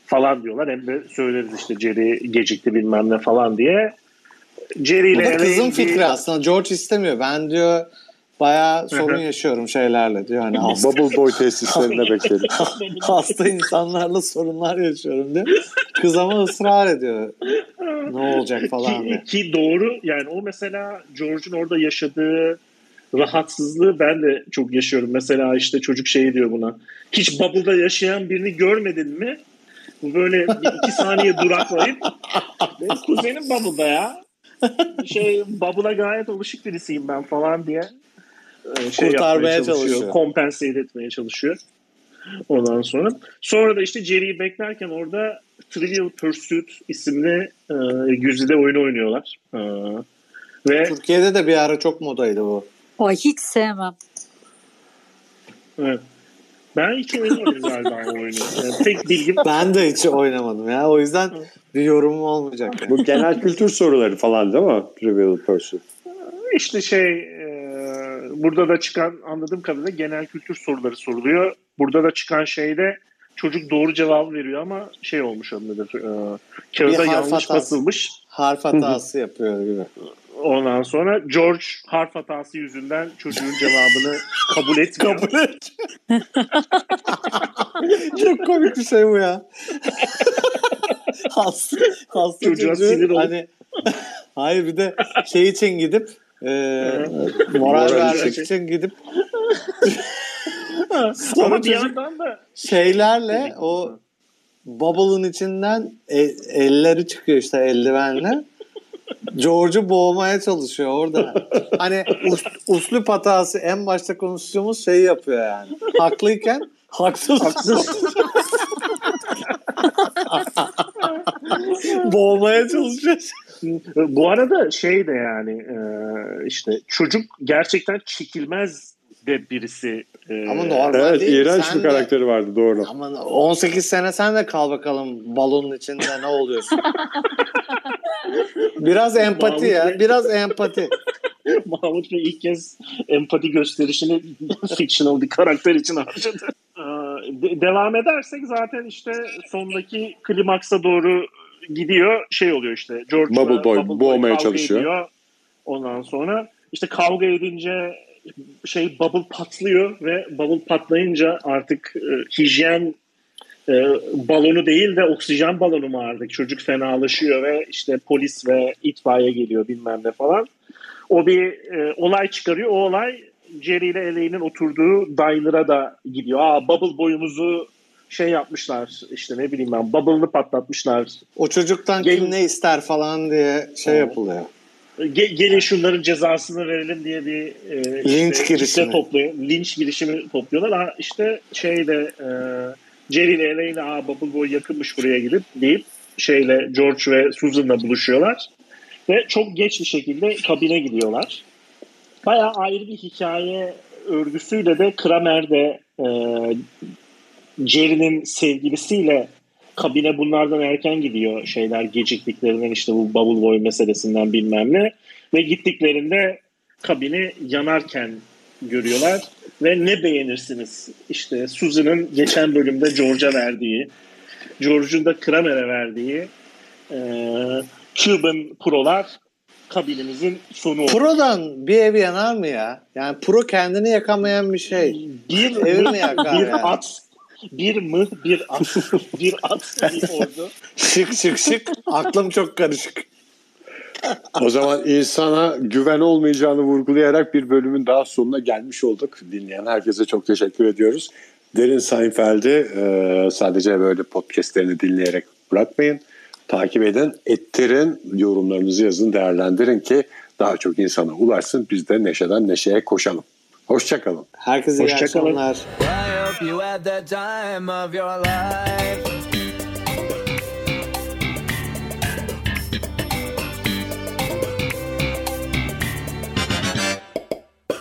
D: falan diyorlar. Hem de söyleriz işte Jerry gecikti bilmem ne falan diye. Jerry
B: Bu
D: ile
B: da kızın
D: bir-
B: fikri aslında. George istemiyor. Ben diyor bayağı sorun yaşıyorum şeylerle diyor. Hani [LAUGHS] hasta,
A: Bubble Boy tesislerinde bekledim. [LAUGHS]
B: hasta insanlarla sorunlar yaşıyorum diyor. Kız ama ısrar ediyor. Ne olacak falan
D: ki,
B: diye.
D: ki doğru yani o mesela George'un orada yaşadığı rahatsızlığı ben de çok yaşıyorum. Mesela işte çocuk şey diyor buna. Hiç bubble'da yaşayan birini görmedin mi? Bu böyle bir iki saniye duraklayıp benim kuzenim bubble'da ya. Şey bubble'a gayet alışık birisiyim ben falan diye e, şey
B: Kurtarmaya
D: çalışıyor.
B: çalışıyor.
D: Compensate etmeye çalışıyor. Ondan sonra. Sonra da işte Jerry'i beklerken orada Trivial Pursuit isimli e, güzide oyunu oynuyorlar. E, ve
B: Türkiye'de de bir ara çok modaydı bu.
C: Ay hiç sevmem.
D: evet, ben hiç oynamadım galiba oyunu. Yani tek bilgim
B: Ben de hiç oynamadım ya. O yüzden bir yorumum olmayacak. Yani.
A: Bu genel kültür soruları falan değil mi? Trivial Pursuit.
D: işte şey e, burada da çıkan anladığım kadarıyla genel kültür soruları soruluyor. Burada da çıkan şeyde çocuk doğru cevabı veriyor ama şey olmuş ondadır. E, kağıda yanlış
B: hatası.
D: basılmış.
B: Harf hatası yapıyor gibi.
D: Ondan sonra George harf hatası yüzünden çocuğun cevabını kabul etmiyor.
B: Kabul et. [LAUGHS] Çok komik bir şey bu ya. [LAUGHS] hasta, hasta
D: Çocuğa
B: çocuğu
D: sinir
B: hani [LAUGHS] hayır bir de şey için gidip e, moral vermek
D: için.
B: gidip
D: Ama bir yandan da
B: şeylerle o bubble'ın içinden e- elleri çıkıyor işte eldivenle. George'u boğmaya çalışıyor orada. Hani us, uslup hatası en başta konuştuğumuz şeyi yapıyor yani. Haklıyken haksız.
D: haksız. [LAUGHS]
B: boğmaya çalışıyor.
D: Bu arada şey de yani işte çocuk gerçekten çekilmez de birisi. E,
B: Ama normal
A: Evet
B: değil.
A: iğrenç
B: Sen
A: bir
B: de-
A: karakteri vardı doğru.
B: Aman 18 sene sen de kal bakalım balonun içinde ne oluyorsun? [LAUGHS] Biraz empati ya. Biraz empati. [LAUGHS]
D: Mahmut Bey ilk kez empati gösterişini [LAUGHS] fictional bir karakter için harcadı. Ee, de- devam edersek zaten işte sondaki klimaksa doğru gidiyor şey oluyor işte George
A: Bubble Boy boğmaya çalışıyor.
D: ediyor. Ondan sonra işte kavga edince şey bubble patlıyor ve bubble patlayınca artık e, hijyen e, balonu değil de oksijen balonu mu artık çocuk fenalaşıyor ve işte polis ve itfaiye geliyor bilmem ne falan. O bir e, olay çıkarıyor. O olay Jerry ile Elaine'in oturduğu diner'a da gidiyor. Aa bubble boyumuzu şey yapmışlar işte ne bileyim ben bubble'ını patlatmışlar.
B: O çocuktan
D: Gelin-
B: kim ne ister falan diye şey
D: Evet.
B: yapılıyor.
D: Ge- gelin şunların cezasını verelim diye bir e,
B: Linç
D: işte,
B: girişimi.
D: topluyor. Linç girişimi topluyorlar. Ha, işte şeyde e, Jerry ile Elaine aa Bubble Boy yakınmış buraya gidip deyip şeyle George ve Susan'la buluşuyorlar. Ve çok geç bir şekilde kabine gidiyorlar. Bayağı ayrı bir hikaye örgüsüyle de Kramer de e, Jerry'nin sevgilisiyle kabine bunlardan erken gidiyor şeyler geciktiklerinden işte bu Bubble Boy meselesinden bilmem ne. Ve gittiklerinde kabini yanarken görüyorlar. Ve ne beğenirsiniz? İşte Susan'ın geçen bölümde George'a verdiği, George'un da Kramer'e verdiği e, Cuban Pro'lar kabinimizin sonu oldu.
B: Pro'dan bir ev yanar mı ya? Yani Pro kendini yakamayan bir şey.
D: Bir
B: Evi mi [LAUGHS] yakar
D: bir
B: yani?
D: at, bir mıh, bir at, [LAUGHS] bir at, bir ordu.
B: Şık şık şık. Aklım çok karışık.
A: O zaman insana güven olmayacağını vurgulayarak bir bölümün daha sonuna gelmiş olduk. Dinleyen herkese çok teşekkür ediyoruz. Derin Seinfeld'i e, sadece böyle podcastlerini dinleyerek bırakmayın. Takip edin, ettirin, yorumlarınızı yazın, değerlendirin ki daha çok insana ulaşsın. Biz de neşeden neşeye koşalım. Hoşçakalın.
B: Herkese iyi
D: Hoşça kalın.
B: akşamlar.
E: I hope you had the time of your life.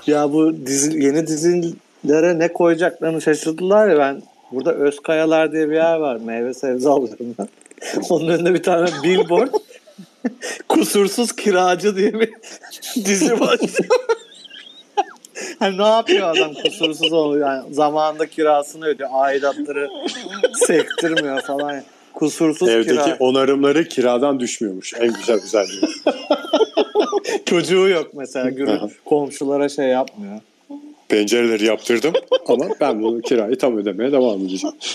B: Ya bu dizi, yeni dizilere ne koyacaklarını şaşırdılar ya ben. Burada Özkayalar diye bir yer var. Meyve sebze alıyorum ben. [LAUGHS] Onun önünde bir tane billboard. [LAUGHS] Kusursuz kiracı diye bir [LAUGHS] dizi başlıyor. [LAUGHS] hani ne yapıyor adam kusursuz oluyor. Yani zamanında kirasını ödüyor. Aidatları sektirmiyor falan. Kusursuz
A: Evdeki
B: kira.
A: onarımları kiradan düşmüyormuş. En güzel özelliği. [LAUGHS]
B: Çocuğu yok mesela.
A: Aha.
B: komşulara şey yapmıyor.
A: Pencereleri yaptırdım ama ben bunu kirayı tam ödemeye devam edeceğim. [LAUGHS]